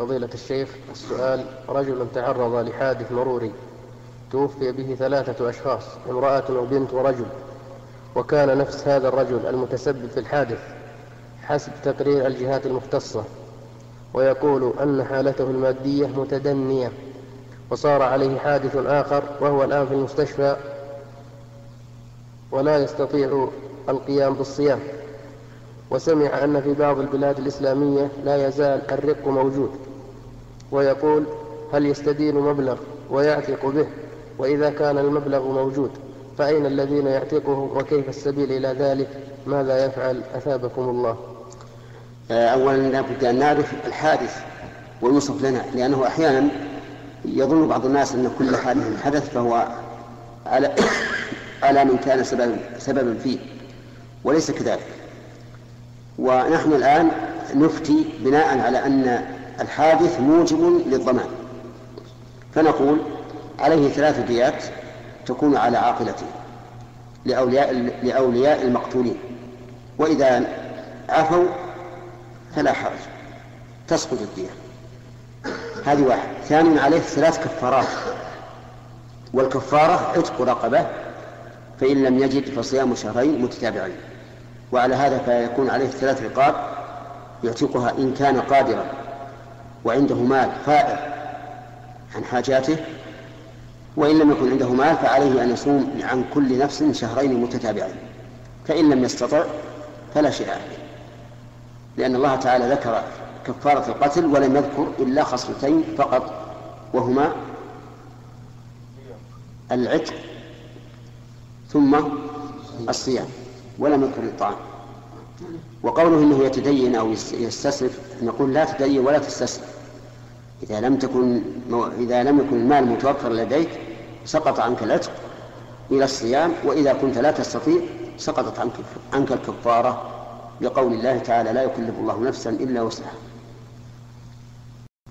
فضيلة الشيخ السؤال رجل تعرض لحادث مروري توفي به ثلاثة أشخاص امرأة وبنت ورجل وكان نفس هذا الرجل المتسبب في الحادث حسب تقرير الجهات المختصة ويقول أن حالته المادية متدنية وصار عليه حادث آخر وهو الآن في المستشفى ولا يستطيع القيام بالصيام وسمع أن في بعض البلاد الإسلامية لا يزال الرق موجود. ويقول هل يستدين مبلغ ويعتق به؟ وإذا كان المبلغ موجود فأين الذين يعتقهم؟ وكيف السبيل إلى ذلك؟ ماذا يفعل؟ أثابكم الله. آه، أولا لابد أن نعرف الحادث ويوصف لنا لأنه أحيانا يظن بعض الناس أن كل حادث حدث فهو على على من كان سببا سببا فيه وليس كذلك. ونحن الآن نفتي بناء على أن الحادث موجب للضمان. فنقول عليه ثلاث ديات تكون على عاقلته لأولياء, لأولياء المقتولين. وإذا عفوا فلا حرج. تسقط الدية. هذه واحد. ثانيا عليه ثلاث كفارات. والكفارة عتق رقبة فإن لم يجد فصيام شهرين متتابعين. وعلى هذا فيكون عليه ثلاث رقاب يعتقها إن كان قادرا. وعنده مال فائض عن حاجاته وإن لم يكن عنده مال فعليه أن يصوم عن كل نفس شهرين متتابعين. فإن لم يستطع فلا شيء عليه لأن الله تعالى ذكر كفارة القتل ولم يذكر إلا خصلتين فقط وهما العتق ثم الصيام ولم يذكر الطعام. وقوله إنه يتدين أو يستسلف نقول لا تدين ولا تستسلف إذا لم تكن إذا لم يكن المال متوفر لديك سقط عنك العتق إلى الصيام وإذا كنت لا تستطيع سقطت عنك عنك الكفارة. لقول الله تعالى لا يكلف الله نفسا إلا وسعها.